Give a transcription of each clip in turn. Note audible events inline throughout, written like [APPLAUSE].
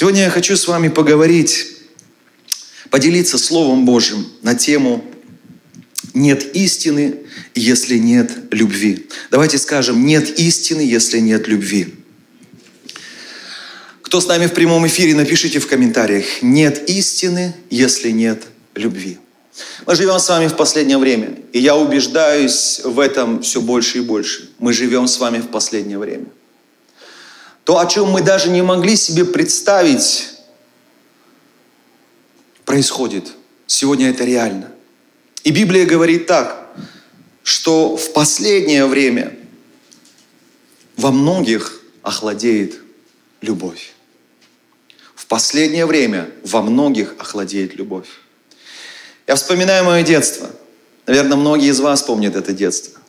Сегодня я хочу с вами поговорить, поделиться Словом Божьим на тему «Нет истины, если нет любви». Давайте скажем «Нет истины, если нет любви». Кто с нами в прямом эфире, напишите в комментариях «Нет истины, если нет любви». Мы живем с вами в последнее время, и я убеждаюсь в этом все больше и больше. Мы живем с вами в последнее время. То, о чем мы даже не могли себе представить, происходит. Сегодня это реально. И Библия говорит так, что в последнее время во многих охладеет любовь. В последнее время во многих охладеет любовь. Я вспоминаю мое детство. Наверное, многие из вас помнят это детство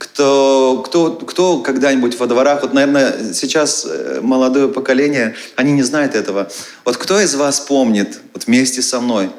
кто, кто, кто когда-нибудь во дворах, вот, наверное, сейчас э, молодое поколение, они не знают этого. Вот кто из вас помнит, вот вместе со мной,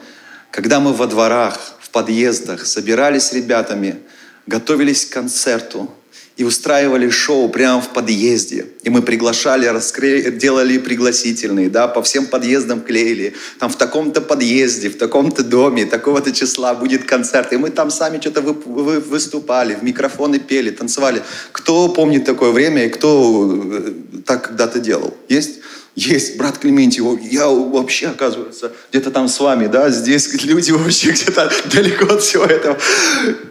когда мы во дворах, в подъездах собирались с ребятами, готовились к концерту, и устраивали шоу прямо в подъезде. И мы приглашали, раскрыли, делали пригласительные, да, по всем подъездам клеили. Там в таком-то подъезде, в таком-то доме, такого-то числа будет концерт. И мы там сами что-то вы, вы, выступали, в микрофоны пели, танцевали. Кто помнит такое время и кто э, так когда-то делал? Есть? Есть, брат Клементий, я вообще, оказывается, где-то там с вами, да, здесь люди вообще где-то далеко от всего этого.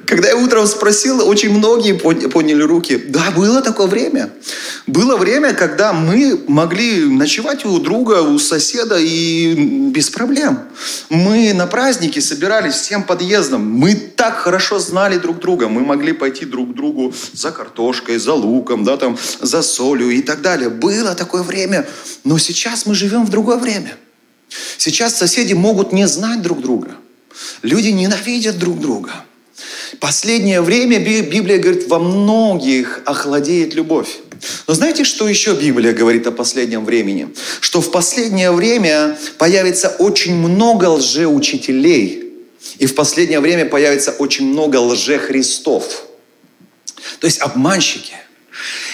Когда я утром спросил, очень многие подняли руки. Да, было такое время. Было время, когда мы могли ночевать у друга, у соседа и без проблем. Мы на праздники собирались всем подъездом. Мы так хорошо знали друг друга. Мы могли пойти друг к другу за картошкой, за луком, да, там, за солью и так далее. Было такое время. Но сейчас мы живем в другое время. Сейчас соседи могут не знать друг друга. Люди ненавидят друг друга. Последнее время Библия говорит, во многих охладеет любовь. Но знаете, что еще Библия говорит о последнем времени? Что в последнее время появится очень много лжеучителей. И в последнее время появится очень много лжехристов. То есть обманщики –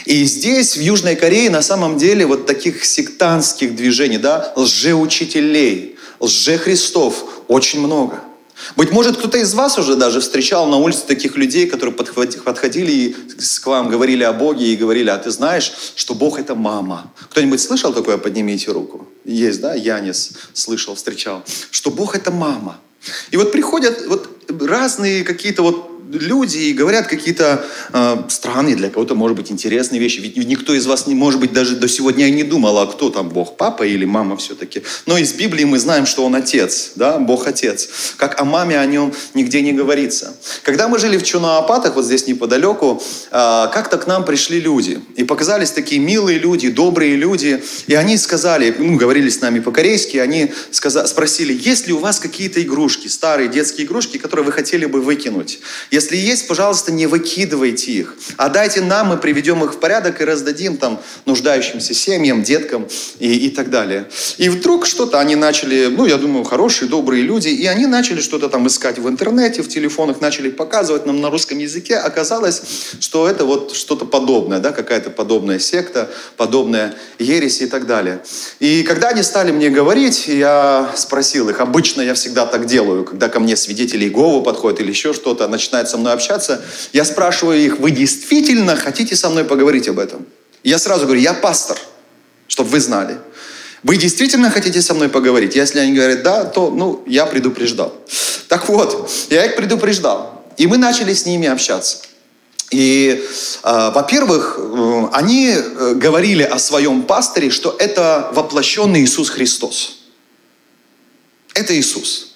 и здесь, в Южной Корее, на самом деле вот таких сектантских движений, да, лжеучителей, лжехристов очень много. Быть может, кто-то из вас уже даже встречал на улице таких людей, которые подходили и к вам говорили о Боге и говорили, а ты знаешь, что Бог это мама. Кто-нибудь слышал такое? Поднимите руку. Есть, да? Янис слышал, встречал. Что Бог это мама. И вот приходят вот разные какие-то вот люди и говорят какие-то э, странные, для кого-то, может быть, интересные вещи. Ведь никто из вас, не, может быть, даже до сегодня не думал, а кто там Бог, папа или мама все-таки. Но из Библии мы знаем, что Он Отец, да, Бог Отец. Как о маме о Нем нигде не говорится. Когда мы жили в Чунаапатах, вот здесь неподалеку, э, как-то к нам пришли люди. И показались такие милые люди, добрые люди. И они сказали, ну, говорили с нами по-корейски, они сказали, спросили, есть ли у вас какие-то игрушки, старые детские игрушки, которые вы хотели бы выкинуть? Если есть, пожалуйста, не выкидывайте их, а дайте нам, мы приведем их в порядок и раздадим там нуждающимся семьям, деткам и, и так далее. И вдруг что-то они начали, ну, я думаю, хорошие, добрые люди, и они начали что-то там искать в интернете, в телефонах, начали показывать нам на русском языке. Оказалось, что это вот что-то подобное, да, какая-то подобная секта, подобная ересь и так далее. И когда они стали мне говорить, я спросил их, обычно я всегда так делаю, когда ко мне свидетели Иеговы подходят или еще что-то, начинают начинают со мной общаться, я спрашиваю их, вы действительно хотите со мной поговорить об этом? я сразу говорю, я пастор, чтобы вы знали. Вы действительно хотите со мной поговорить? Если они говорят да, то ну, я предупреждал. Так вот, я их предупреждал. И мы начали с ними общаться. И, э, во-первых, э, они э, говорили о своем пастыре, что это воплощенный Иисус Христос. Это Иисус.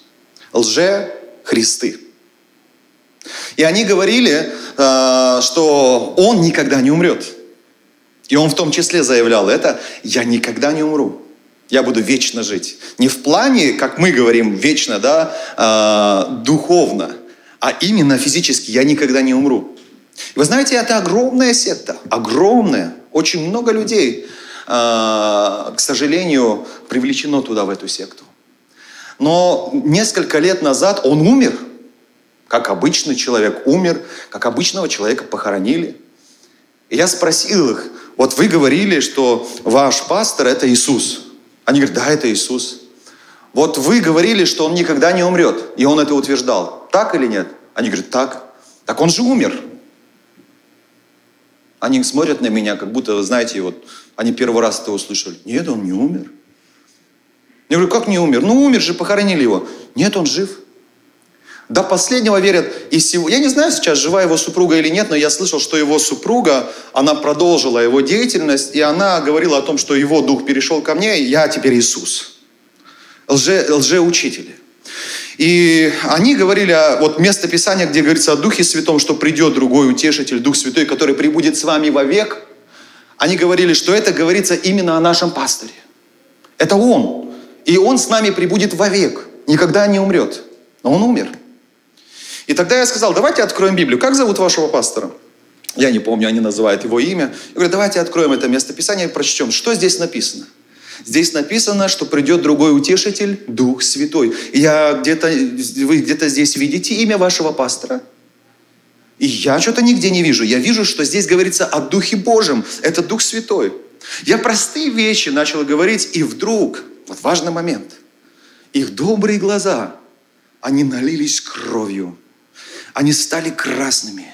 Лже-христы. И они говорили, э, что он никогда не умрет. И он в том числе заявлял это, я никогда не умру. Я буду вечно жить. Не в плане, как мы говорим, вечно, да, э, духовно, а именно физически я никогда не умру. Вы знаете, это огромная секта, огромная. Очень много людей, э, к сожалению, привлечено туда, в эту секту. Но несколько лет назад он умер – как обычный человек умер, как обычного человека похоронили. И я спросил их, вот вы говорили, что ваш пастор – это Иисус. Они говорят, да, это Иисус. Вот вы говорили, что Он никогда не умрет, и Он это утверждал. Так или нет? Они говорят, так. Так Он же умер. Они смотрят на меня, как будто, знаете, вот они первый раз это услышали. Нет, он не умер. Я говорю, как не умер? Ну, умер же, похоронили его. Нет, он жив. До последнего верят. И сего... Я не знаю сейчас, жива его супруга или нет, но я слышал, что его супруга, она продолжила его деятельность, и она говорила о том, что его дух перешел ко мне, и я теперь Иисус. Лже, лжеучители. И они говорили, о, вот место Писания, где говорится о Духе Святом, что придет другой утешитель, Дух Святой, который прибудет с вами вовек. Они говорили, что это говорится именно о нашем пасторе. Это Он. И Он с нами прибудет вовек. Никогда не умрет. Но Он умер. И тогда я сказал, давайте откроем Библию. Как зовут вашего пастора? Я не помню, они называют его имя. Я говорю, давайте откроем это место Писания и прочтем, что здесь написано. Здесь написано, что придет другой утешитель, Дух Святой. я где-то, вы где-то здесь видите имя вашего пастора? И я что-то нигде не вижу. Я вижу, что здесь говорится о Духе Божьем. Это Дух Святой. Я простые вещи начал говорить, и вдруг, вот важный момент, их добрые глаза, они налились кровью. Они стали красными.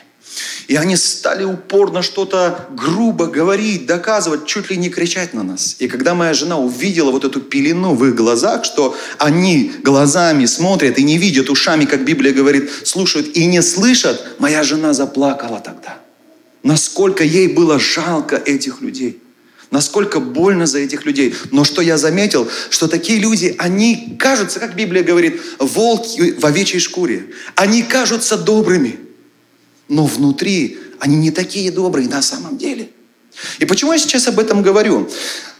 И они стали упорно что-то грубо говорить, доказывать, чуть ли не кричать на нас. И когда моя жена увидела вот эту пелену в их глазах, что они глазами смотрят и не видят ушами, как Библия говорит, слушают и не слышат, моя жена заплакала тогда. Насколько ей было жалко этих людей. Насколько больно за этих людей. Но что я заметил, что такие люди, они кажутся, как Библия говорит, волки в овечьей шкуре. Они кажутся добрыми но внутри они не такие добрые на самом деле. И почему я сейчас об этом говорю?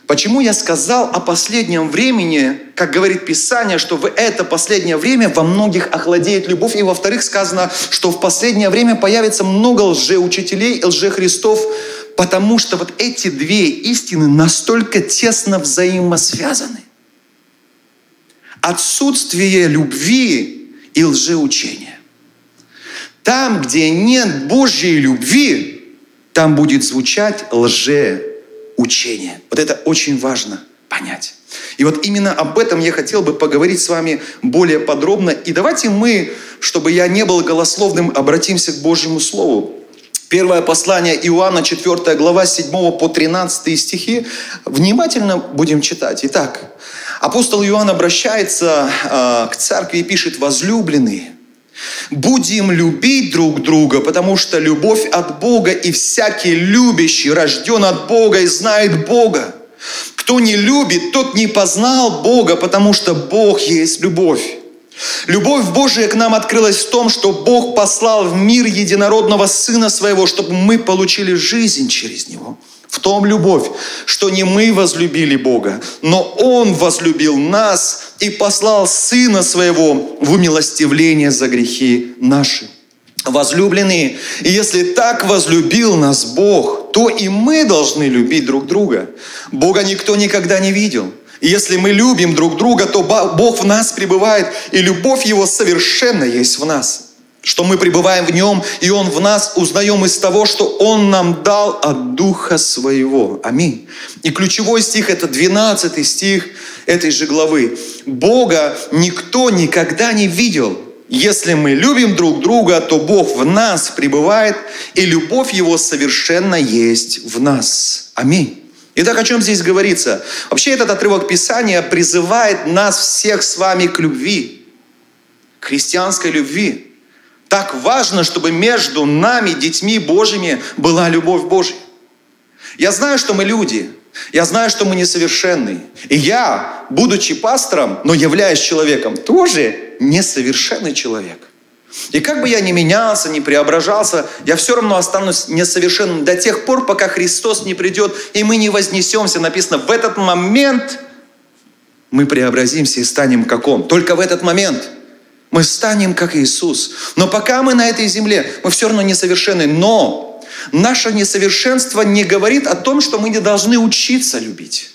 Почему я сказал о последнем времени, как говорит Писание, что в это последнее время во многих охладеет любовь, и во-вторых сказано, что в последнее время появится много лжеучителей лжехристов, потому что вот эти две истины настолько тесно взаимосвязаны. Отсутствие любви и лжеучения. Там, где нет Божьей любви, там будет звучать лжеучение. Вот это очень важно понять. И вот именно об этом я хотел бы поговорить с вами более подробно. И давайте мы, чтобы я не был голословным, обратимся к Божьему Слову. Первое послание Иоанна, 4 глава, 7 по 13 стихи. Внимательно будем читать. Итак, апостол Иоанн обращается э, к церкви и пишет «Возлюбленные, Будем любить друг друга, потому что любовь от Бога, и всякий любящий рожден от Бога и знает Бога. Кто не любит, тот не познал Бога, потому что Бог есть любовь. Любовь Божия к нам открылась в том, что Бог послал в мир единородного Сына Своего, чтобы мы получили жизнь через Него. В том любовь, что не мы возлюбили Бога, но Он возлюбил нас и послал Сына Своего в умилостивление за грехи наши. Возлюбленные, если так возлюбил нас Бог, то и мы должны любить друг друга. Бога никто никогда не видел. И если мы любим друг друга, то Бог в нас пребывает, и любовь Его совершенно есть в нас что мы пребываем в Нем, и Он в нас, узнаем из того, что Он нам дал от Духа Своего. Аминь. И ключевой стих – это 12 стих этой же главы. Бога никто никогда не видел. Если мы любим друг друга, то Бог в нас пребывает, и любовь Его совершенно есть в нас. Аминь. Итак, о чем здесь говорится? Вообще этот отрывок Писания призывает нас всех с вами к любви, к христианской любви. Так важно, чтобы между нами, детьми Божьими, была любовь Божья. Я знаю, что мы люди. Я знаю, что мы несовершенны. И я, будучи пастором, но являясь человеком, тоже несовершенный человек. И как бы я ни менялся, ни преображался, я все равно останусь несовершенным до тех пор, пока Христос не придет, и мы не вознесемся. Написано, в этот момент мы преобразимся и станем как Он. Только в этот момент – мы станем как Иисус. Но пока мы на этой земле, мы все равно несовершенны. Но наше несовершенство не говорит о том, что мы не должны учиться любить.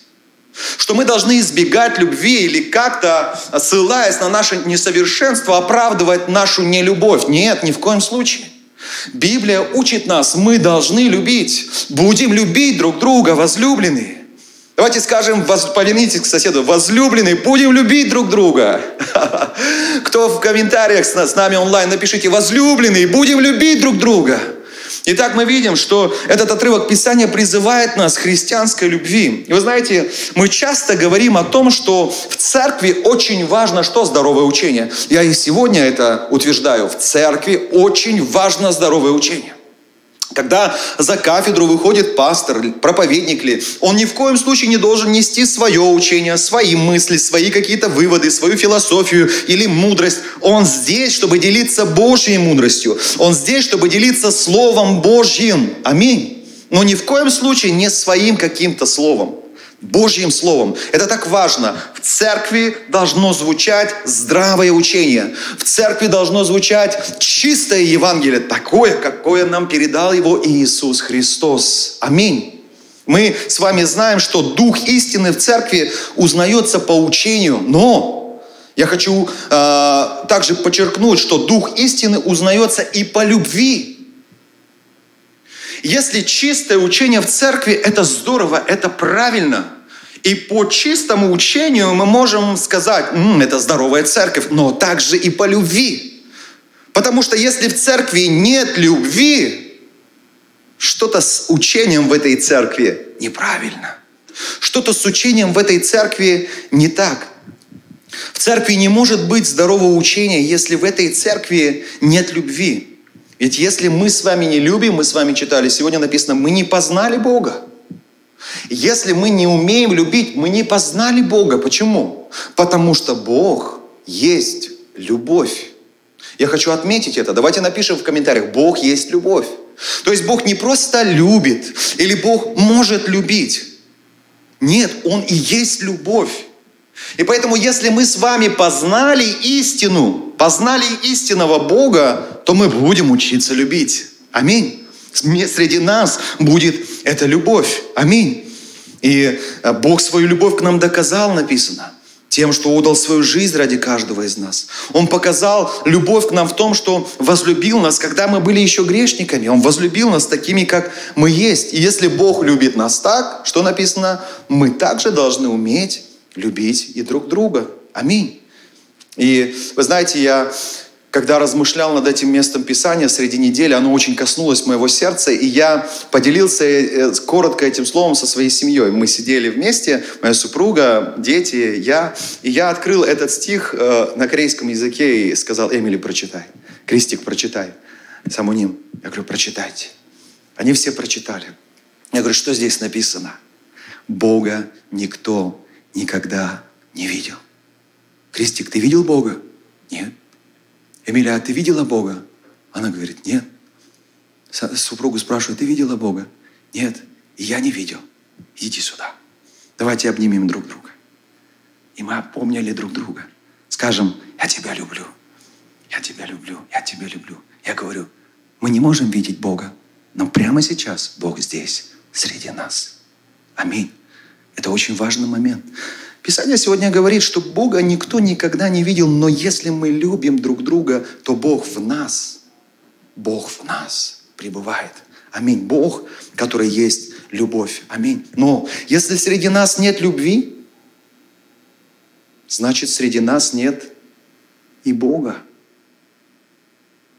Что мы должны избегать любви или как-то, ссылаясь на наше несовершенство, оправдывать нашу нелюбовь. Нет, ни в коем случае. Библия учит нас, мы должны любить. Будем любить друг друга, возлюбленные. Давайте скажем, повернитесь к соседу, возлюбленные, будем любить друг друга. [LAUGHS] Кто в комментариях с нами онлайн, напишите, возлюбленные, будем любить друг друга. Итак, мы видим, что этот отрывок Писания призывает нас к христианской любви. И вы знаете, мы часто говорим о том, что в церкви очень важно, что здоровое учение. Я и сегодня это утверждаю. В церкви очень важно здоровое учение. Когда за кафедру выходит пастор, проповедник ли, он ни в коем случае не должен нести свое учение, свои мысли, свои какие-то выводы, свою философию или мудрость. Он здесь, чтобы делиться Божьей мудростью. Он здесь, чтобы делиться Словом Божьим. Аминь. Но ни в коем случае не своим каким-то словом. Божьим Словом. Это так важно. В церкви должно звучать здравое учение. В церкви должно звучать чистое Евангелие, такое, какое нам передал его Иисус Христос. Аминь. Мы с вами знаем, что Дух истины в церкви узнается по учению, но я хочу э, также подчеркнуть, что Дух истины узнается и по любви. Если чистое учение в церкви, это здорово, это правильно. И по чистому учению мы можем сказать, М, это здоровая церковь, но также и по любви. Потому что если в церкви нет любви, что-то с учением в этой церкви неправильно. Что-то с учением в этой церкви не так. В церкви не может быть здорового учения, если в этой церкви нет любви. Ведь если мы с вами не любим, мы с вами читали, сегодня написано, мы не познали Бога. Если мы не умеем любить, мы не познали Бога. Почему? Потому что Бог есть любовь. Я хочу отметить это. Давайте напишем в комментариях, Бог есть любовь. То есть Бог не просто любит, или Бог может любить. Нет, Он и есть любовь. И поэтому, если мы с вами познали истину, познали истинного Бога, то мы будем учиться любить. Аминь. Среди нас будет эта любовь. Аминь. И э, Бог свою любовь к нам доказал, написано, тем, что отдал свою жизнь ради каждого из нас. Он показал любовь к нам в том, что возлюбил нас, когда мы были еще грешниками. Он возлюбил нас такими, как мы есть. И если Бог любит нас так, что написано, мы также должны уметь любить и друг друга. Аминь. И вы знаете, я когда размышлял над этим местом Писания среди недели, оно очень коснулось моего сердца, и я поделился э, коротко этим словом со своей семьей. Мы сидели вместе, моя супруга, дети, я, и я открыл этот стих э, на корейском языке и сказал, Эмили, прочитай. Крестик, прочитай. Самуним. Я говорю, прочитайте. Они все прочитали. Я говорю, что здесь написано? Бога никто никогда не видел. Крестик, ты видел Бога? Нет. Эмилия, а ты видела Бога? Она говорит, нет. Супругу спрашивает, ты видела Бога? Нет, и я не видел. Идите сюда. Давайте обнимем друг друга. И мы опомнили друг друга. Скажем, я тебя люблю. Я тебя люблю. Я тебя люблю. Я говорю, мы не можем видеть Бога, но прямо сейчас Бог здесь, среди нас. Аминь. Это очень важный момент. Писание сегодня говорит, что Бога никто никогда не видел, но если мы любим друг друга, то Бог в нас. Бог в нас пребывает. Аминь. Бог, который есть любовь. Аминь. Но если среди нас нет любви, значит среди нас нет и Бога.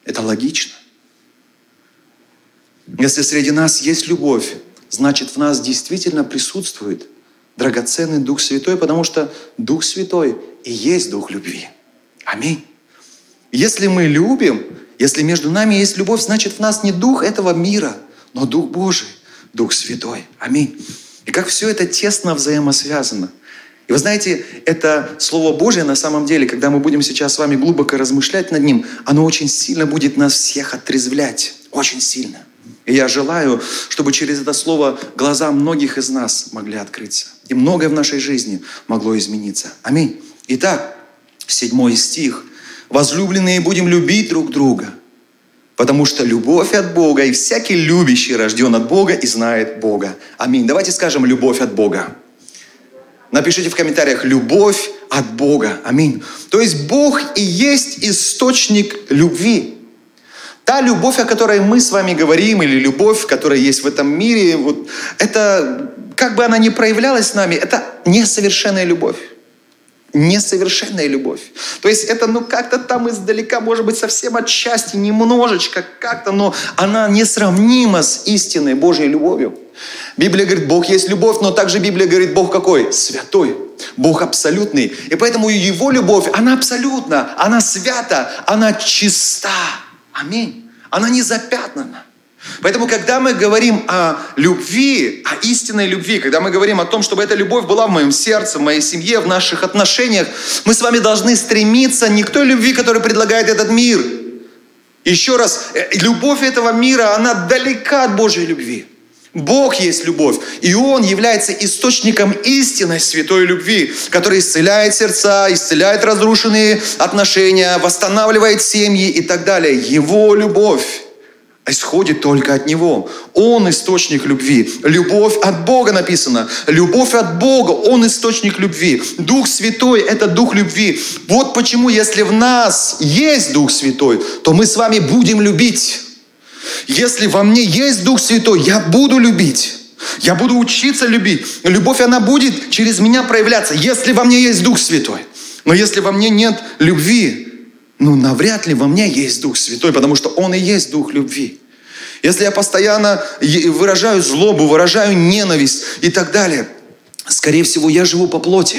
Это логично. Если среди нас есть любовь, значит в нас действительно присутствует драгоценный Дух Святой, потому что Дух Святой и есть Дух любви. Аминь. Если мы любим, если между нами есть любовь, значит в нас не Дух этого мира, но Дух Божий, Дух Святой. Аминь. И как все это тесно взаимосвязано. И вы знаете, это Слово Божье на самом деле, когда мы будем сейчас с вами глубоко размышлять над ним, оно очень сильно будет нас всех отрезвлять. Очень сильно. И я желаю, чтобы через это слово глаза многих из нас могли открыться. И многое в нашей жизни могло измениться. Аминь. Итак, седьмой стих. «Возлюбленные, будем любить друг друга, потому что любовь от Бога, и всякий любящий рожден от Бога и знает Бога». Аминь. Давайте скажем «любовь от Бога». Напишите в комментариях «любовь от Бога». Аминь. То есть Бог и есть источник любви. Та любовь, о которой мы с вами говорим, или любовь, которая есть в этом мире, вот, это, как бы она ни проявлялась с нами, это несовершенная любовь. Несовершенная любовь. То есть это, ну, как-то там издалека, может быть, совсем отчасти, немножечко, как-то, но она несравнима с истинной Божьей любовью. Библия говорит, Бог есть любовь, но также Библия говорит, Бог какой? Святой. Бог абсолютный. И поэтому Его любовь, она абсолютна, она свята, она чиста. Аминь. Она не запятнана. Поэтому, когда мы говорим о любви, о истинной любви, когда мы говорим о том, чтобы эта любовь была в моем сердце, в моей семье, в наших отношениях, мы с вами должны стремиться не к той любви, которую предлагает этот мир. Еще раз, э, любовь этого мира, она далека от Божьей любви. Бог есть любовь, и Он является источником истинной святой любви, который исцеляет сердца, исцеляет разрушенные отношения, восстанавливает семьи и так далее. Его любовь исходит только от Него. Он источник любви. Любовь от Бога написано. Любовь от Бога, Он источник любви. Дух Святой – это Дух любви. Вот почему, если в нас есть Дух Святой, то мы с вами будем любить. Если во мне есть Дух Святой, я буду любить. Я буду учиться любить. Любовь, она будет через меня проявляться, если во мне есть Дух Святой. Но если во мне нет любви, ну, навряд ли во мне есть Дух Святой, потому что Он и есть Дух любви. Если я постоянно выражаю злобу, выражаю ненависть и так далее, скорее всего, я живу по плоти.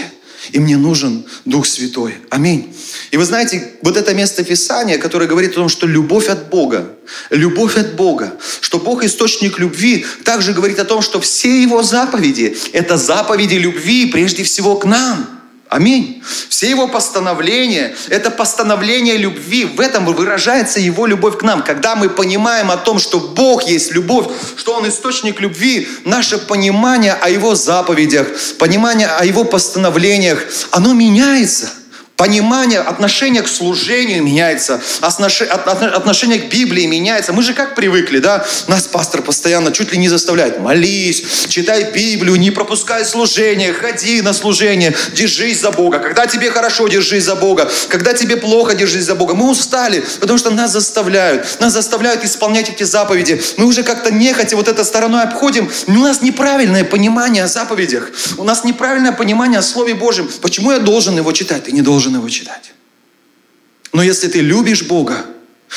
И мне нужен Дух Святой. Аминь. И вы знаете, вот это место Писания, которое говорит о том, что любовь от Бога, любовь от Бога, что Бог источник любви, также говорит о том, что все Его заповеди – это заповеди любви прежде всего к нам – Аминь. Все его постановления – это постановление любви. В этом выражается его любовь к нам. Когда мы понимаем о том, что Бог есть любовь, что Он источник любви, наше понимание о Его заповедях, понимание о Его постановлениях, оно меняется – Понимание, отношение к служению меняется, отношение к Библии меняется. Мы же как привыкли, да? Нас пастор постоянно чуть ли не заставляет. Молись, читай Библию, не пропускай служение, ходи на служение, держись за Бога. Когда тебе хорошо, держись за Бога. Когда тебе плохо, держись за Бога. Мы устали, потому что нас заставляют. Нас заставляют исполнять эти заповеди. Мы уже как-то нехотя вот этой стороной обходим. У нас неправильное понимание о заповедях. У нас неправильное понимание о Слове Божьем. Почему я должен его читать? Ты не должен должен его читать. Но если ты любишь Бога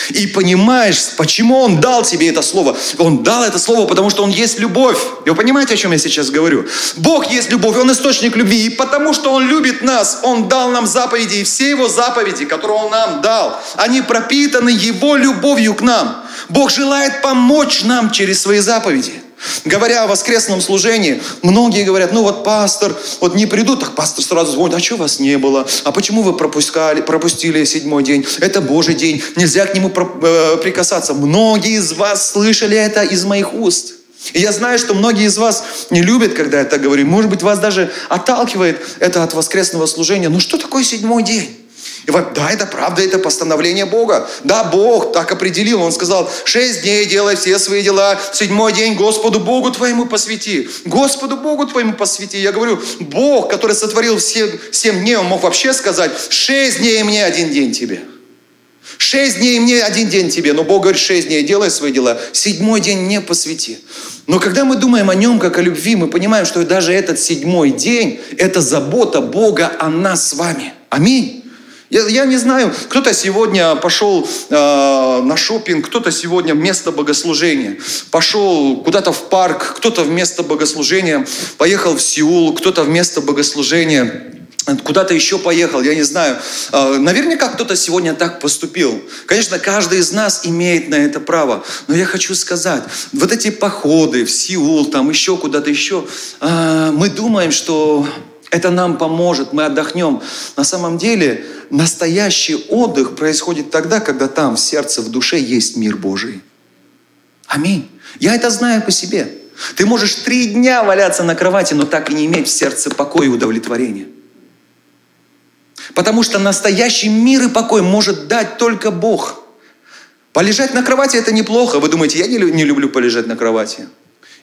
и понимаешь, почему Он дал тебе это слово, Он дал это слово, потому что Он есть любовь. И вы понимаете, о чем я сейчас говорю? Бог есть любовь, Он источник любви. И потому что Он любит нас, Он дал нам заповеди. И все Его заповеди, которые Он нам дал, они пропитаны Его любовью к нам. Бог желает помочь нам через свои заповеди. Говоря о воскресном служении, многие говорят, ну вот пастор, вот не придут, так пастор сразу звонит, а что вас не было? А почему вы пропускали, пропустили седьмой день? Это Божий день, нельзя к нему э, прикасаться. Многие из вас слышали это из моих уст. И я знаю, что многие из вас не любят, когда я так говорю. Может быть, вас даже отталкивает это от воскресного служения. Ну что такое седьмой день? И вот, да, это правда, это постановление Бога. Да, Бог так определил. Он сказал, шесть дней делай все свои дела, седьмой день Господу Богу твоему посвяти. Господу Богу твоему посвяти. Я говорю, Бог, который сотворил все, семь дней, он мог вообще сказать, шесть дней мне, один день тебе. Шесть дней мне, один день тебе. Но Бог говорит, шесть дней делай свои дела, седьмой день не посвяти. Но когда мы думаем о нем как о любви, мы понимаем, что даже этот седьмой день – это забота Бога о нас с вами. Аминь. Я, я не знаю, кто-то сегодня пошел э, на шопинг, кто-то сегодня вместо богослужения пошел куда-то в парк, кто-то вместо богослужения поехал в Сеул, кто-то вместо богослужения куда-то еще поехал, я не знаю. Э, наверняка кто-то сегодня так поступил. Конечно, каждый из нас имеет на это право. Но я хочу сказать, вот эти походы в Сеул, там еще куда-то еще, э, мы думаем, что это нам поможет, мы отдохнем. На самом деле настоящий отдых происходит тогда, когда там в сердце, в душе есть мир Божий. Аминь. Я это знаю по себе. Ты можешь три дня валяться на кровати, но так и не иметь в сердце покоя и удовлетворения. Потому что настоящий мир и покой может дать только Бог. Полежать на кровати – это неплохо. Вы думаете, я не, люблю полежать на кровати?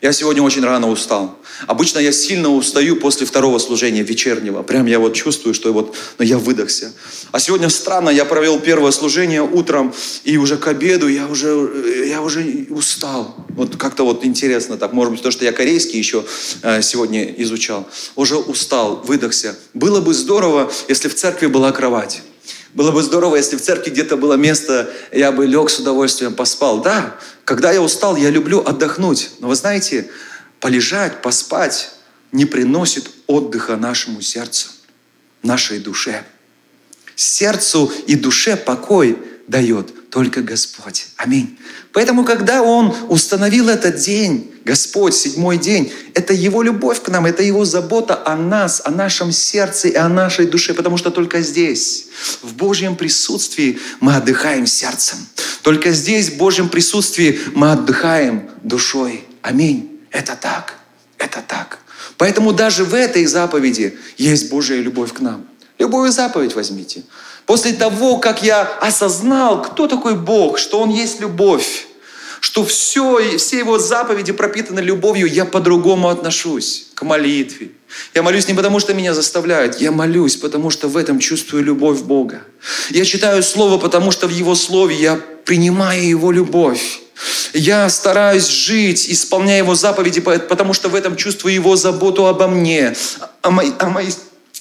Я сегодня очень рано устал. Обычно я сильно устаю после второго служения вечернего. Прям я вот чувствую, что вот, ну, я выдохся. А сегодня странно, я провел первое служение утром, и уже к обеду я уже, я уже устал. Вот как-то вот интересно так. Может быть, то, что я корейский еще э, сегодня изучал. Уже устал, выдохся. Было бы здорово, если в церкви была кровать. Было бы здорово, если в церкви где-то было место, я бы лег с удовольствием, поспал. Да, когда я устал, я люблю отдохнуть. Но вы знаете, полежать, поспать не приносит отдыха нашему сердцу, нашей душе. Сердцу и душе покой дает только Господь. Аминь. Поэтому, когда Он установил этот день, Господь, седьмой день, это Его любовь к нам, это Его забота о нас, о нашем сердце и о нашей душе, потому что только здесь, в Божьем присутствии, мы отдыхаем сердцем. Только здесь, в Божьем присутствии, мы отдыхаем душой. Аминь. Это так. Это так. Поэтому даже в этой заповеди есть Божья любовь к нам. Любую заповедь возьмите. После того, как я осознал, кто такой Бог, что Он есть любовь, что все, все Его заповеди пропитаны любовью, я по-другому отношусь к молитве. Я молюсь не потому, что меня заставляют, я молюсь, потому что в этом чувствую любовь Бога. Я читаю Слово, потому что в Его Слове я принимаю Его любовь. Я стараюсь жить, исполняя Его заповеди, потому что в этом чувствую Его заботу обо мне, о моей, о моей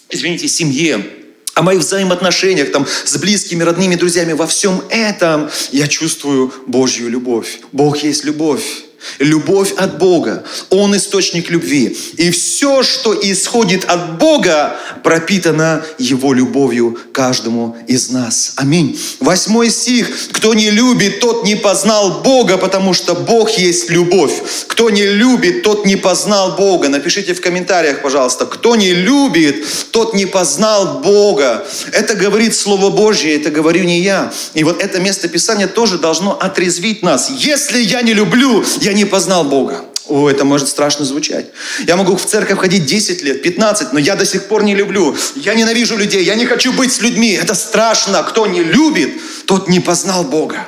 извините, семье, о моих взаимоотношениях там, с близкими, родными, друзьями. Во всем этом я чувствую Божью любовь. Бог есть любовь. Любовь от Бога. Он источник любви. И все, что исходит от Бога, пропитано Его любовью каждому из нас. Аминь. Восьмой стих. Кто не любит, тот не познал Бога, потому что Бог есть любовь. Кто не любит, тот не познал Бога. Напишите в комментариях, пожалуйста. Кто не любит, тот не познал Бога. Это говорит Слово Божье, это говорю не я. И вот это место Писания тоже должно отрезвить нас. Если я не люблю, я не познал Бога. О, это может страшно звучать. Я могу в церковь ходить 10 лет, 15, но я до сих пор не люблю. Я ненавижу людей, я не хочу быть с людьми. Это страшно. Кто не любит, тот не познал Бога.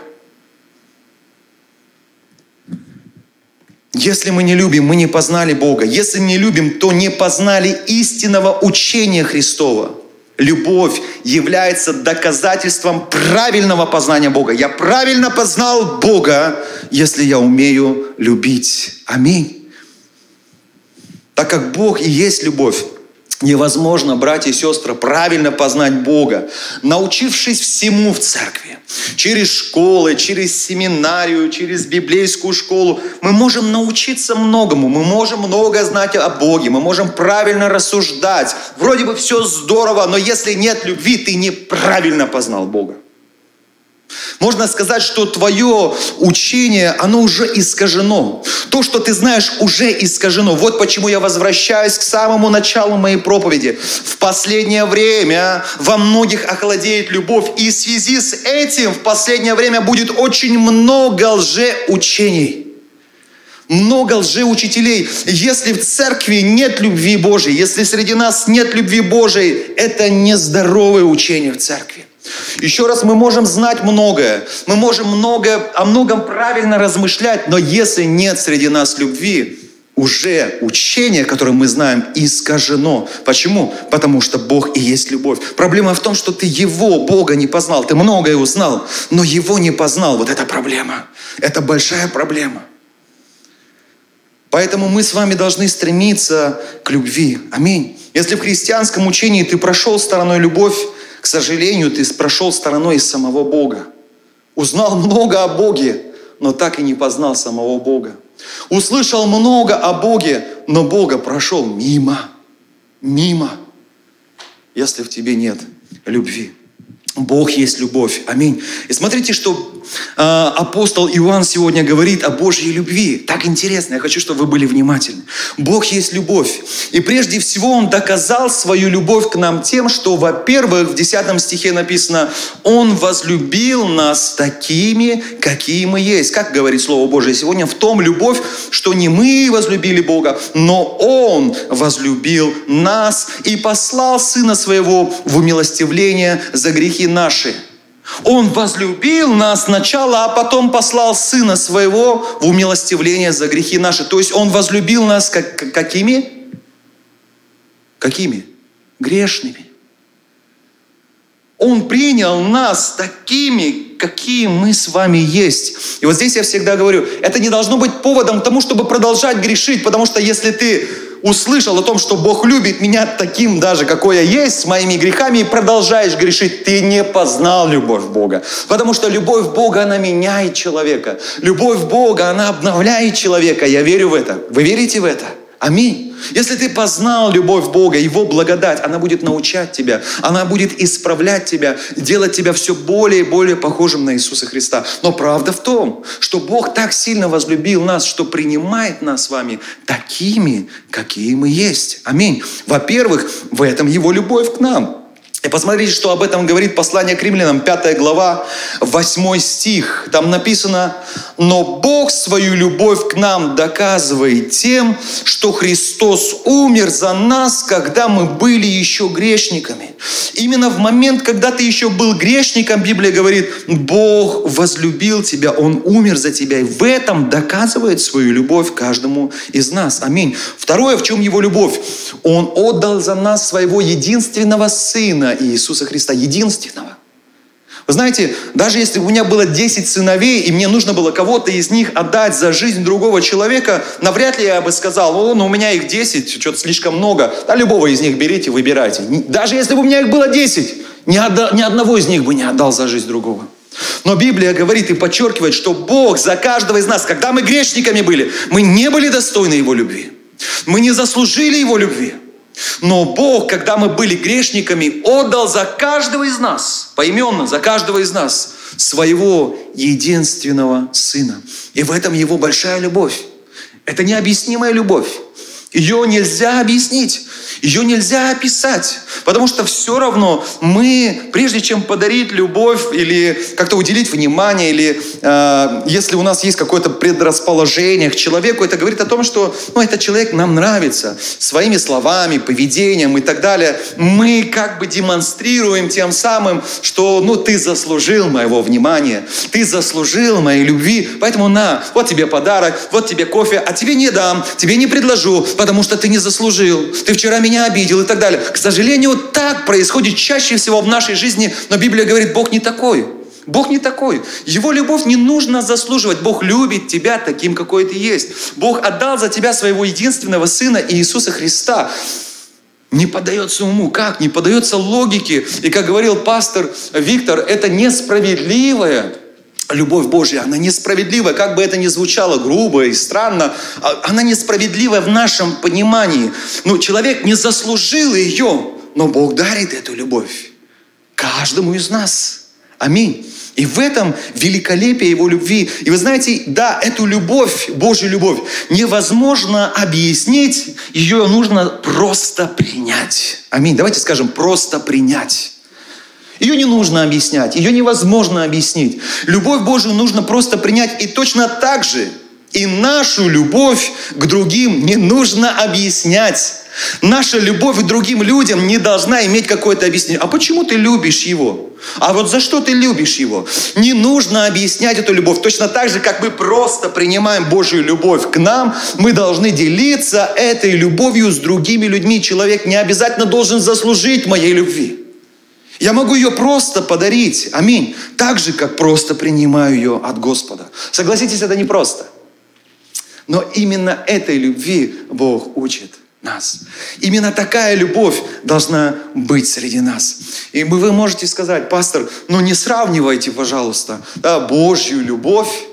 Если мы не любим, мы не познали Бога. Если не любим, то не познали истинного учения Христова. Любовь является доказательством правильного познания Бога. Я правильно познал Бога, если я умею любить. Аминь. Так как Бог и есть любовь, невозможно, братья и сестры, правильно познать Бога, научившись всему в церкви. Через школы, через семинарию, через библейскую школу. Мы можем научиться многому, мы можем много знать о Боге, мы можем правильно рассуждать. Вроде бы все здорово, но если нет любви, ты неправильно познал Бога. Можно сказать, что твое учение, оно уже искажено. То, что ты знаешь, уже искажено. Вот почему я возвращаюсь к самому началу моей проповеди. В последнее время во многих охладеет любовь. И в связи с этим в последнее время будет очень много лжеучений. Много лжеучителей. Если в церкви нет любви Божьей, если среди нас нет любви Божьей, это нездоровое учение в церкви. Еще раз, мы можем знать многое, мы можем много, о многом правильно размышлять, но если нет среди нас любви, уже учение, которое мы знаем, искажено. Почему? Потому что Бог и есть любовь. Проблема в том, что ты Его, Бога, не познал. Ты многое узнал, но Его не познал. Вот это проблема. Это большая проблема. Поэтому мы с вами должны стремиться к любви. Аминь. Если в христианском учении ты прошел стороной любовь, к сожалению, ты прошел стороной самого Бога. Узнал много о Боге, но так и не познал самого Бога. Услышал много о Боге, но Бога прошел мимо. Мимо. Если в тебе нет любви. Бог есть любовь. Аминь. И смотрите, что апостол Иоанн сегодня говорит о Божьей любви. Так интересно, я хочу, чтобы вы были внимательны. Бог есть любовь. И прежде всего Он доказал свою любовь к нам тем, что, во-первых, в 10 стихе написано, Он возлюбил нас такими, какие мы есть. Как говорит Слово Божие сегодня? В том любовь, что не мы возлюбили Бога, но Он возлюбил нас и послал Сына Своего в умилостивление за грехи наши. Он возлюбил нас сначала, а потом послал Сына Своего в умилостивление за грехи наши. То есть Он возлюбил нас как, какими? Какими? Грешными. Он принял нас такими, какие мы с вами есть. И вот здесь я всегда говорю, это не должно быть поводом к тому, чтобы продолжать грешить, потому что если ты услышал о том, что Бог любит меня таким даже, какой я есть, с моими грехами, и продолжаешь грешить, ты не познал любовь Бога. Потому что любовь Бога, она меняет человека. Любовь Бога, она обновляет человека. Я верю в это. Вы верите в это? Аминь. Если ты познал любовь Бога, Его благодать, она будет научать тебя, она будет исправлять тебя, делать тебя все более и более похожим на Иисуса Христа. Но правда в том, что Бог так сильно возлюбил нас, что принимает нас с вами такими, какие мы есть. Аминь. Во-первых, в этом Его любовь к нам. И посмотрите, что об этом говорит послание к римлянам, 5 глава, 8 стих. Там написано, «Но Бог свою любовь к нам доказывает тем, что Христос умер за нас, когда мы были еще грешниками». Именно в момент, когда ты еще был грешником, Библия говорит, Бог возлюбил тебя, Он умер за тебя. И в этом доказывает свою любовь каждому из нас. Аминь. Второе, в чем Его любовь? Он отдал за нас своего единственного Сына, Иисуса Христа, единственного. Вы знаете, даже если у меня было 10 сыновей, и мне нужно было кого-то из них отдать за жизнь другого человека, навряд ли я бы сказал, о, ну у меня их 10, что-то слишком много. Да любого из них берите, выбирайте. Даже если бы у меня их было 10, ни, одно, ни одного из них бы не отдал за жизнь другого. Но Библия говорит и подчеркивает, что Бог за каждого из нас, когда мы грешниками были, мы не были достойны Его любви. Мы не заслужили Его любви. Но Бог, когда мы были грешниками, отдал за каждого из нас, поименно, за каждого из нас, своего единственного Сына. И в этом Его большая любовь. Это необъяснимая любовь. Ее нельзя объяснить. Ее нельзя описать, потому что все равно мы, прежде чем подарить любовь или как-то уделить внимание, или э, если у нас есть какое-то предрасположение к человеку, это говорит о том, что ну, этот человек нам нравится своими словами, поведением и так далее. Мы как бы демонстрируем тем самым, что ну, ты заслужил моего внимания, ты заслужил моей любви, поэтому на, вот тебе подарок, вот тебе кофе, а тебе не дам, тебе не предложу, потому что ты не заслужил. Ты вчера меня обидел и так далее. К сожалению, так происходит чаще всего в нашей жизни, но Библия говорит, Бог не такой. Бог не такой. Его любовь не нужно заслуживать. Бог любит тебя таким, какой ты есть. Бог отдал за тебя своего единственного Сына Иисуса Христа. Не поддается уму. Как? Не поддается логике. И как говорил пастор Виктор, это несправедливое любовь Божья, она несправедливая, как бы это ни звучало грубо и странно, а, она несправедливая в нашем понимании. Ну, человек не заслужил ее, но Бог дарит эту любовь каждому из нас. Аминь. И в этом великолепие Его любви. И вы знаете, да, эту любовь, Божью любовь, невозможно объяснить, ее нужно просто принять. Аминь. Давайте скажем, просто принять. Ее не нужно объяснять, ее невозможно объяснить. Любовь Божию нужно просто принять. И точно так же и нашу любовь к другим не нужно объяснять. Наша любовь к другим людям не должна иметь какое-то объяснение. А почему ты любишь его? А вот за что ты любишь его? Не нужно объяснять эту любовь. Точно так же, как мы просто принимаем Божью любовь к нам, мы должны делиться этой любовью с другими людьми. Человек не обязательно должен заслужить моей любви. Я могу ее просто подарить, аминь, так же, как просто принимаю ее от Господа. Согласитесь, это не просто. Но именно этой любви Бог учит нас. Именно такая любовь должна быть среди нас. И вы можете сказать, пастор, ну не сравнивайте, пожалуйста, да, Божью любовь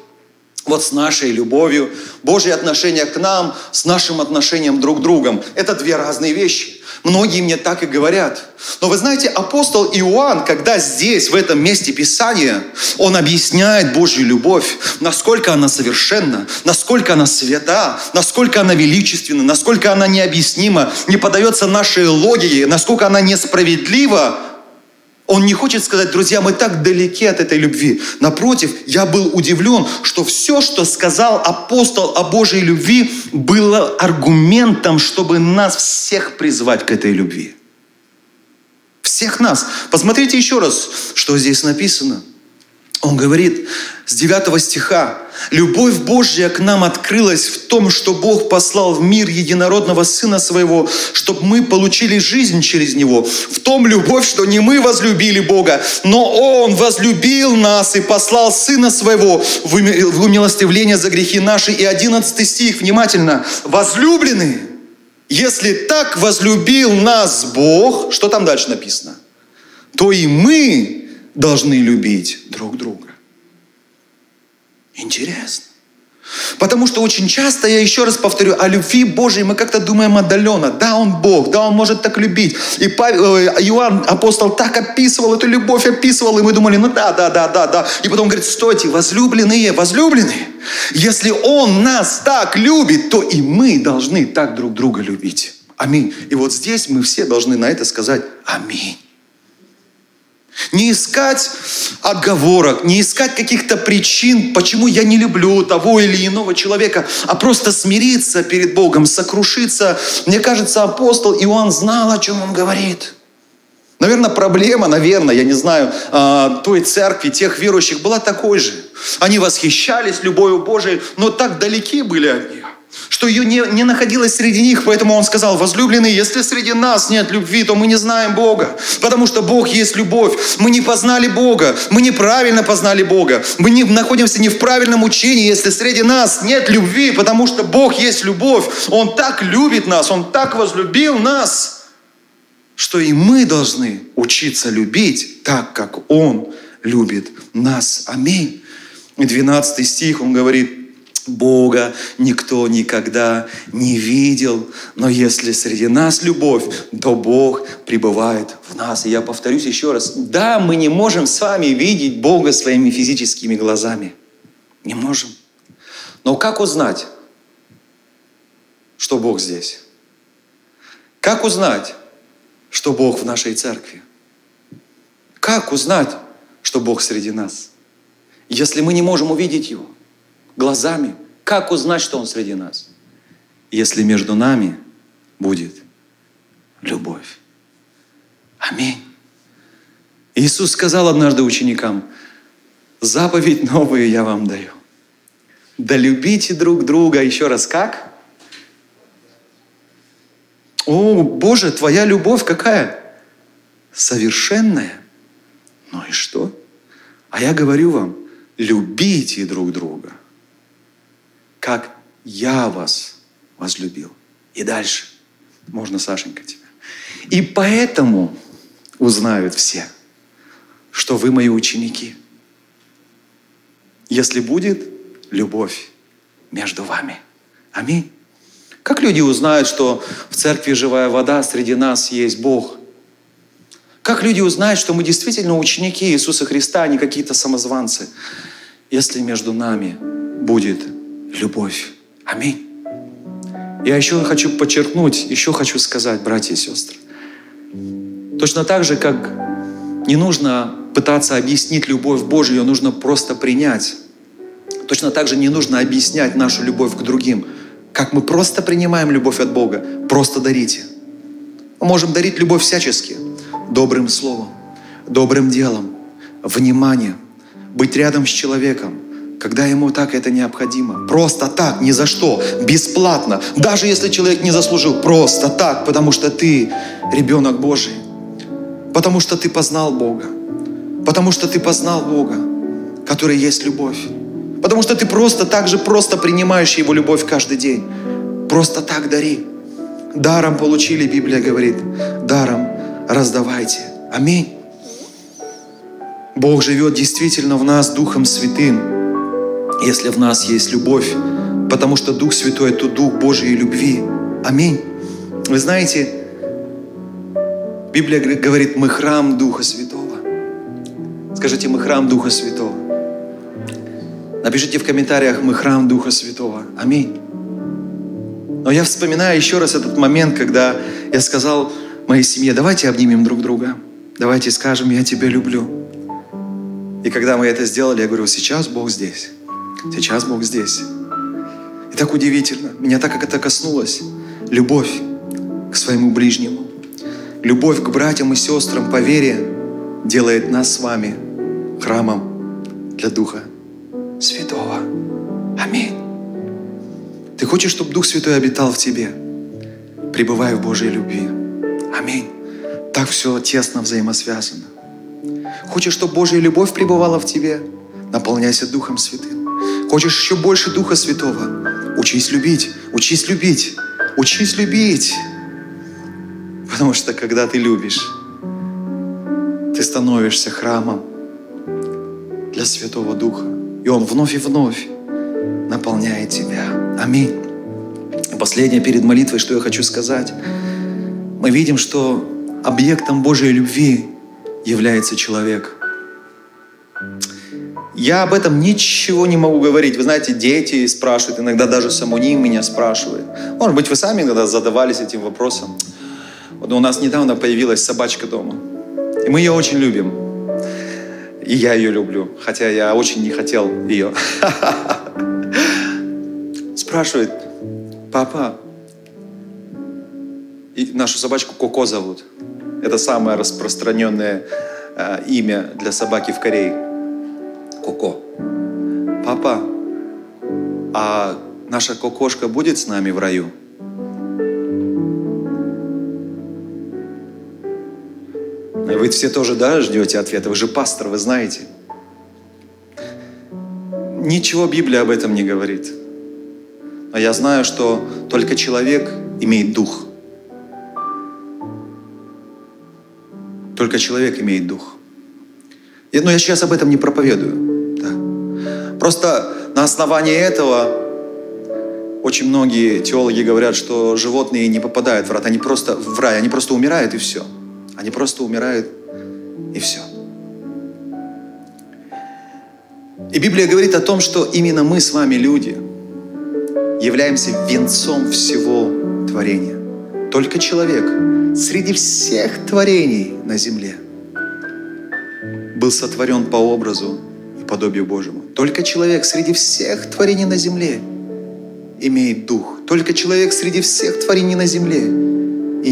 вот с нашей любовью, Божье отношение к нам, с нашим отношением друг к другу. Это две разные вещи. Многие мне так и говорят. Но вы знаете, апостол Иоанн, когда здесь, в этом месте Писания, он объясняет Божью любовь, насколько она совершенна, насколько она свята, насколько она величественна, насколько она необъяснима, не подается нашей логике, насколько она несправедлива, он не хочет сказать, друзья, мы так далеки от этой любви. Напротив, я был удивлен, что все, что сказал апостол о Божьей любви, было аргументом, чтобы нас всех призвать к этой любви. Всех нас. Посмотрите еще раз, что здесь написано. Он говорит с 9 стиха, «Любовь Божья к нам открылась в том, что Бог послал в мир единородного Сына Своего, чтобы мы получили жизнь через Него. В том любовь, что не мы возлюбили Бога, но Он возлюбил нас и послал Сына Своего в умилостивление за грехи наши». И 11 стих, внимательно, «Возлюбленные, если так возлюбил нас Бог, что там дальше написано? То и мы должны любить друг друга. Интересно. Потому что очень часто, я еще раз повторю, о любви Божьей мы как-то думаем отдаленно. Да, Он Бог, да, Он может так любить. И Павел, э, Иоанн, апостол, так описывал эту любовь, описывал, и мы думали, ну да, да, да, да, да. И потом говорит, стойте, возлюбленные, возлюбленные. Если Он нас так любит, то и мы должны так друг друга любить. Аминь. И вот здесь мы все должны на это сказать Аминь. Не искать отговорок, не искать каких-то причин, почему я не люблю того или иного человека, а просто смириться перед Богом, сокрушиться. Мне кажется, апостол Иоанн знал, о чем он говорит. Наверное, проблема, наверное, я не знаю, а, той церкви, тех верующих была такой же. Они восхищались любовью Божией, но так далеки были от нее что ее не, не находилось среди них, поэтому он сказал, возлюбленные, если среди нас нет любви, то мы не знаем Бога, потому что Бог есть любовь. Мы не познали Бога, мы неправильно познали Бога, мы не находимся не в правильном учении, если среди нас нет любви, потому что Бог есть любовь. Он так любит нас, Он так возлюбил нас, что и мы должны учиться любить так, как Он любит нас. Аминь. 12 стих, он говорит, Бога никто никогда не видел, но если среди нас любовь, то Бог пребывает в нас. И я повторюсь еще раз, да, мы не можем с вами видеть Бога своими физическими глазами. Не можем. Но как узнать, что Бог здесь? Как узнать, что Бог в нашей церкви? Как узнать, что Бог среди нас, если мы не можем увидеть Его? Глазами. Как узнать, что Он среди нас? Если между нами будет любовь. Аминь. Иисус сказал однажды ученикам, заповедь новую я вам даю. Да любите друг друга. Еще раз, как? О, Боже, Твоя любовь какая? Совершенная. Ну и что? А я говорю вам, любите друг друга как я вас возлюбил. И дальше. Можно, Сашенька, тебя. И поэтому узнают все, что вы мои ученики. Если будет любовь между вами. Аминь. Как люди узнают, что в церкви живая вода, среди нас есть Бог? Как люди узнают, что мы действительно ученики Иисуса Христа, а не какие-то самозванцы, если между нами будет любовь. Аминь. Я еще хочу подчеркнуть, еще хочу сказать, братья и сестры. Точно так же, как не нужно пытаться объяснить любовь Божью, ее нужно просто принять. Точно так же не нужно объяснять нашу любовь к другим. Как мы просто принимаем любовь от Бога, просто дарите. Мы можем дарить любовь всячески. Добрым словом, добрым делом, вниманием, быть рядом с человеком, когда ему так это необходимо. Просто так, ни за что, бесплатно. Даже если человек не заслужил, просто так, потому что ты ребенок Божий. Потому что ты познал Бога. Потому что ты познал Бога, который есть любовь. Потому что ты просто так же просто принимаешь Его любовь каждый день. Просто так дари. Даром получили, Библия говорит. Даром раздавайте. Аминь. Бог живет действительно в нас Духом Святым если в нас есть любовь, потому что Дух Святой – это Дух Божьей любви. Аминь. Вы знаете, Библия говорит, мы храм Духа Святого. Скажите, мы храм Духа Святого. Напишите в комментариях, мы храм Духа Святого. Аминь. Но я вспоминаю еще раз этот момент, когда я сказал моей семье, давайте обнимем друг друга. Давайте скажем, я тебя люблю. И когда мы это сделали, я говорю, сейчас Бог здесь. Сейчас Бог здесь. И так удивительно. Меня так как это коснулось. Любовь к своему ближнему. Любовь к братьям и сестрам по вере делает нас с вами храмом для Духа Святого. Аминь. Ты хочешь, чтобы Дух Святой обитал в тебе? Пребывай в Божьей любви. Аминь. Так все тесно взаимосвязано. Хочешь, чтобы Божья любовь пребывала в тебе? Наполняйся Духом Святым. Хочешь еще больше Духа Святого? Учись любить, учись любить, учись любить. Потому что когда ты любишь, ты становишься храмом для Святого Духа. И Он вновь и вновь наполняет тебя. Аминь. Последнее перед молитвой, что я хочу сказать. Мы видим, что объектом Божьей любви является человек. Я об этом ничего не могу говорить. Вы знаете, дети спрашивают, иногда даже самоним меня спрашивает. Может быть, вы сами иногда задавались этим вопросом. Вот у нас недавно появилась собачка дома. И мы ее очень любим. И я ее люблю, хотя я очень не хотел ее. [LAUGHS] Спрашивает, папа, и нашу собачку Коко зовут. Это самое распространенное э, имя для собаки в Корее. Коко. Папа, а наша кокошка будет с нами в раю? Вы все тоже, да, ждете ответа? Вы же пастор, вы знаете. Ничего Библия об этом не говорит. Но я знаю, что только человек имеет дух. Только человек имеет дух. Но я сейчас об этом не проповедую. Просто на основании этого очень многие теологи говорят, что животные не попадают в рай, они просто в рай, они просто умирают и все. Они просто умирают, и все. И Библия говорит о том, что именно мы с вами, люди, являемся венцом всего творения. Только человек среди всех творений на земле был сотворен по образу подобию Божьему. Только человек среди всех творений на земле имеет дух. Только человек среди всех творений на земле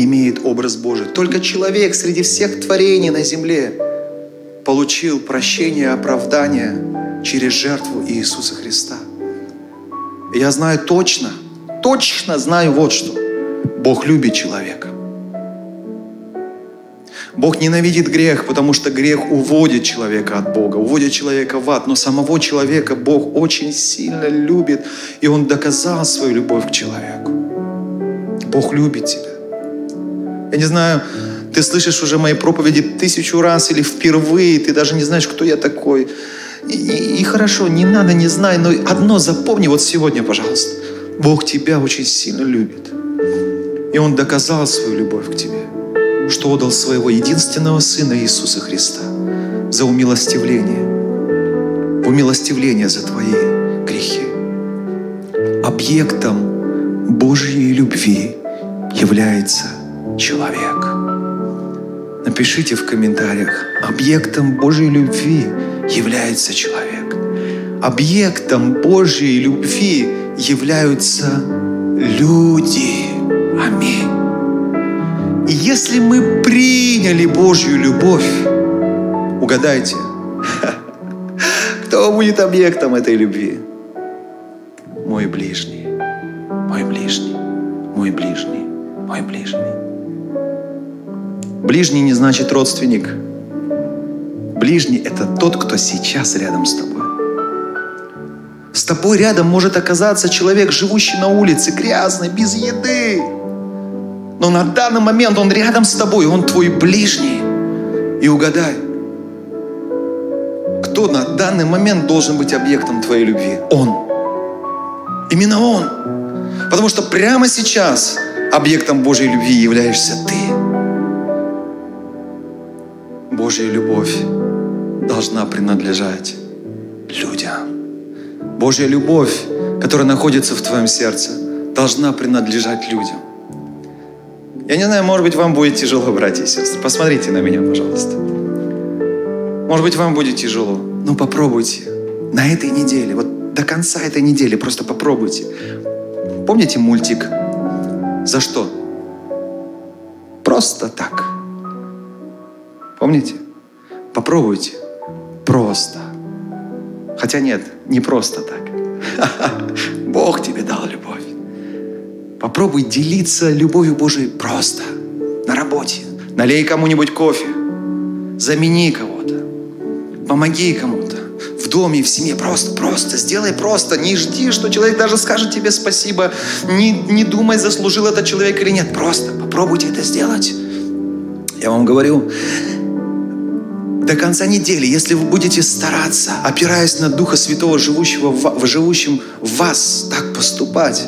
имеет образ Божий. Только человек среди всех творений на земле получил прощение и оправдание через жертву Иисуса Христа. Я знаю точно, точно знаю вот что. Бог любит человека. Бог ненавидит грех, потому что грех уводит человека от Бога, уводит человека в ад. Но самого человека Бог очень сильно любит, и Он доказал свою любовь к человеку. Бог любит тебя. Я не знаю, ты слышишь уже мои проповеди тысячу раз или впервые, ты даже не знаешь, кто я такой. И, и, и хорошо, не надо, не знай, но одно запомни вот сегодня, пожалуйста. Бог тебя очень сильно любит. И Он доказал свою любовь к тебе, что отдал своего единственного Сына Иисуса Христа за умилостивление, умилостивление за твои грехи. Объектом Божьей любви является человек. Напишите в комментариях, объектом Божьей любви является человек. Объектом Божьей любви являются люди. Аминь. И если мы приняли Божью любовь, угадайте, [LAUGHS] кто будет объектом этой любви? Мой ближний, мой ближний, мой ближний, мой ближний. Ближний не значит родственник. Ближний – это тот, кто сейчас рядом с тобой. С тобой рядом может оказаться человек, живущий на улице, грязный, без еды. Но на данный момент он рядом с тобой, он твой ближний. И угадай, кто на данный момент должен быть объектом твоей любви? Он. Именно он. Потому что прямо сейчас объектом Божьей любви являешься ты. Божья любовь должна принадлежать людям. Божья любовь, которая находится в твоем сердце, должна принадлежать людям. Я не знаю, может быть, вам будет тяжело, братья и сестры. Посмотрите на меня, пожалуйста. Может быть, вам будет тяжело. Но попробуйте на этой неделе, вот до конца этой недели просто попробуйте. Помните мультик «За что?» Просто так. Помните? Попробуйте. Просто. Хотя нет, не просто так. [LAUGHS] Бог тебе дал любовь. Попробуй делиться любовью Божией просто, на работе. Налей кому-нибудь кофе, замени кого-то, помоги кому-то в доме, в семье, просто, просто, сделай просто. Не жди, что человек даже скажет тебе спасибо. Не, не думай, заслужил этот человек или нет. Просто попробуйте это сделать. Я вам говорю, до конца недели, если вы будете стараться, опираясь на Духа Святого, живущего в, живущим в вас, так поступать,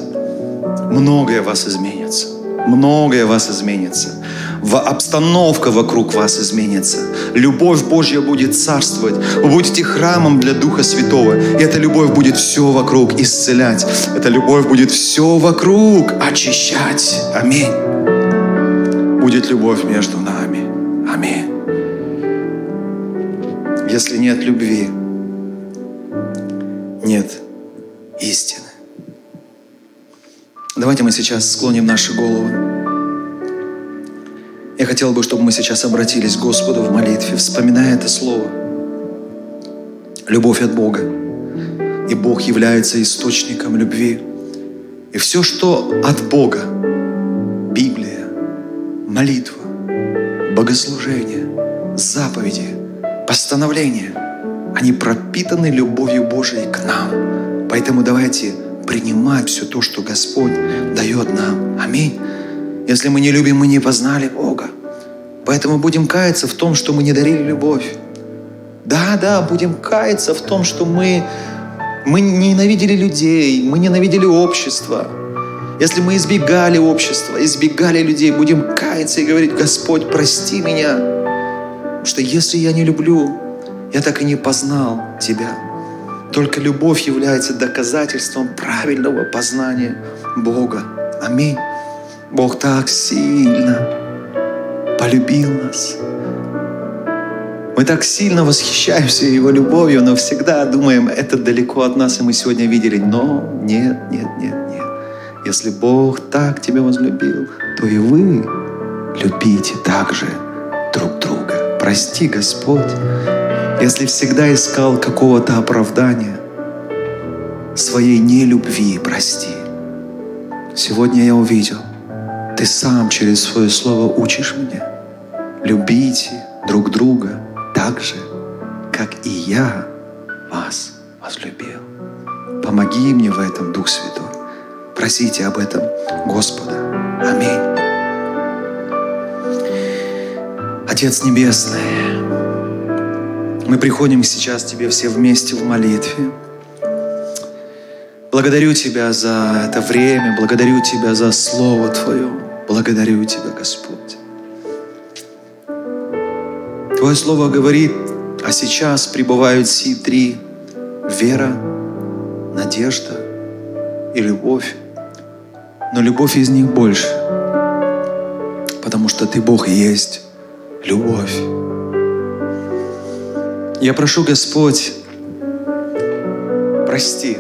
многое вас изменится. Многое вас изменится. В обстановка вокруг вас изменится. Любовь Божья будет царствовать. Вы будете храмом для Духа Святого. И эта любовь будет все вокруг исцелять. Эта любовь будет все вокруг очищать. Аминь. Будет любовь между нами. Аминь. Если нет любви, нет истины. Давайте мы сейчас склоним наши головы. Я хотел бы, чтобы мы сейчас обратились к Господу в молитве, вспоминая это слово. Любовь от Бога. И Бог является источником любви. И все, что от Бога, Библия, молитва, богослужение, заповеди – постановления, они пропитаны любовью Божией к нам. Поэтому давайте принимать все то, что Господь дает нам. Аминь. Если мы не любим, мы не познали Бога. Поэтому будем каяться в том, что мы не дарили любовь. Да, да, будем каяться в том, что мы, мы ненавидели людей, мы ненавидели общество. Если мы избегали общества, избегали людей, будем каяться и говорить, Господь, прости меня. Что если я не люблю, я так и не познал Тебя. Только любовь является доказательством правильного познания Бога. Аминь. Бог так сильно полюбил нас. Мы так сильно восхищаемся Его любовью, но всегда думаем, это далеко от нас, и мы сегодня видели. Но нет, нет, нет, нет. Если Бог так тебя возлюбил, то и вы любите также друг друга. Прости, Господь, если всегда искал какого-то оправдания своей нелюбви, прости. Сегодня я увидел, Ты сам через свое слово учишь меня любить друг друга так же, как и я вас возлюбил. Помоги мне в этом, Дух Святой. Просите об этом Господа. Аминь. Отец Небесный, мы приходим сейчас Тебе все вместе в молитве. Благодарю Тебя за это время, благодарю Тебя за Слово Твое, благодарю Тебя, Господь. Твое Слово говорит, а сейчас пребывают все три – вера, надежда и любовь. Но любовь из них больше, потому что Ты Бог есть любовь. Я прошу, Господь, прости.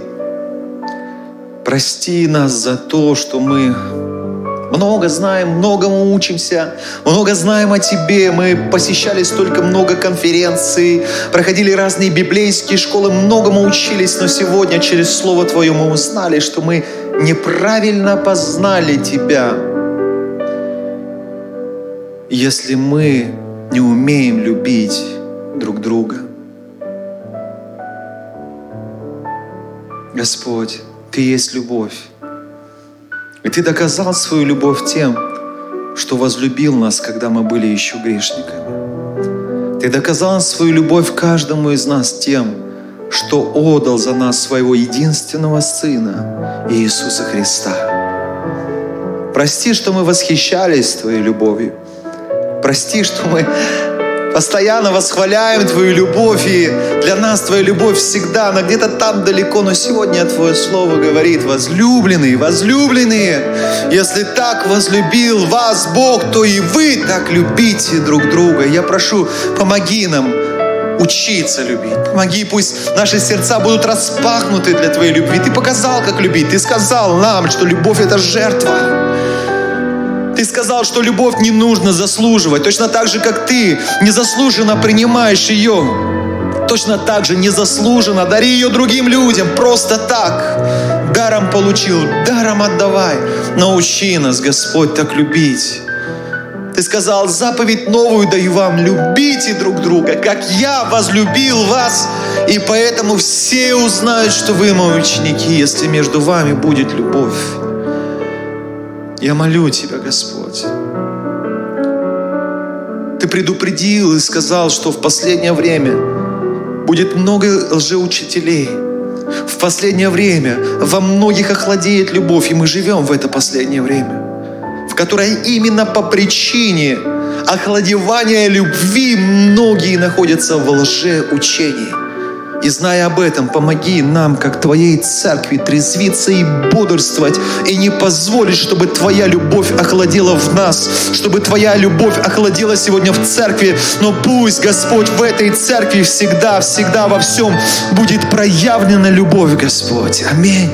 Прости нас за то, что мы много знаем, многому учимся, много знаем о Тебе. Мы посещали столько много конференций, проходили разные библейские школы, многому учились, но сегодня через Слово Твое мы узнали, что мы неправильно познали Тебя если мы не умеем любить друг друга. Господь, Ты есть любовь. И Ты доказал свою любовь тем, что возлюбил нас, когда мы были еще грешниками. Ты доказал свою любовь каждому из нас тем, что отдал за нас своего единственного Сына, Иисуса Христа. Прости, что мы восхищались Твоей любовью. Прости, что мы постоянно восхваляем Твою любовь, и для нас Твоя любовь всегда, она где-то там далеко, но сегодня Твое Слово говорит, возлюбленные, возлюбленные, если так возлюбил вас Бог, то и вы так любите друг друга. Я прошу, помоги нам учиться любить. Помоги, пусть наши сердца будут распахнуты для Твоей любви. Ты показал, как любить. Ты сказал нам, что любовь — это жертва. Ты сказал, что любовь не нужно заслуживать, точно так же, как ты незаслуженно принимаешь ее точно так же незаслуженно дари ее другим людям, просто так. Даром получил, даром отдавай. Научи нас, Господь, так любить. Ты сказал, заповедь новую даю вам, любите друг друга, как я возлюбил вас, и поэтому все узнают, что вы мои ученики, если между вами будет любовь. Я молю Тебя, Господь. Ты предупредил и сказал, что в последнее время будет много лжеучителей. В последнее время во многих охладеет любовь, и мы живем в это последнее время в которой именно по причине охладевания любви многие находятся в лжеучении. И зная об этом, помоги нам, как Твоей церкви, трезвиться и бодрствовать, и не позволить, чтобы Твоя любовь охладела в нас, чтобы Твоя любовь охладела сегодня в церкви. Но пусть, Господь, в этой церкви всегда, всегда во всем будет проявлена любовь, Господь. Аминь.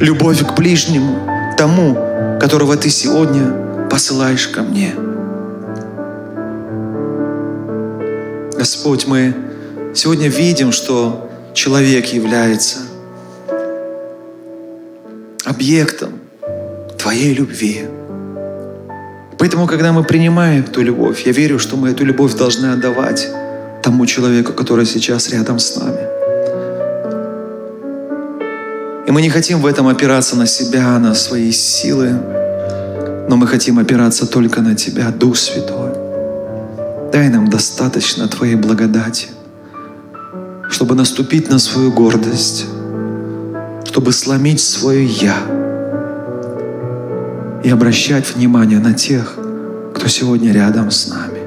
Любовь к ближнему, тому, которого Ты сегодня посылаешь ко мне. Господь, мы сегодня видим, что человек является объектом Твоей любви. Поэтому, когда мы принимаем эту любовь, я верю, что мы эту любовь должны отдавать тому человеку, который сейчас рядом с нами. И мы не хотим в этом опираться на себя, на свои силы, но мы хотим опираться только на Тебя, Дух Святой. Дай нам достаточно Твоей благодати, чтобы наступить на свою гордость, чтобы сломить свое «я» и обращать внимание на тех, кто сегодня рядом с нами.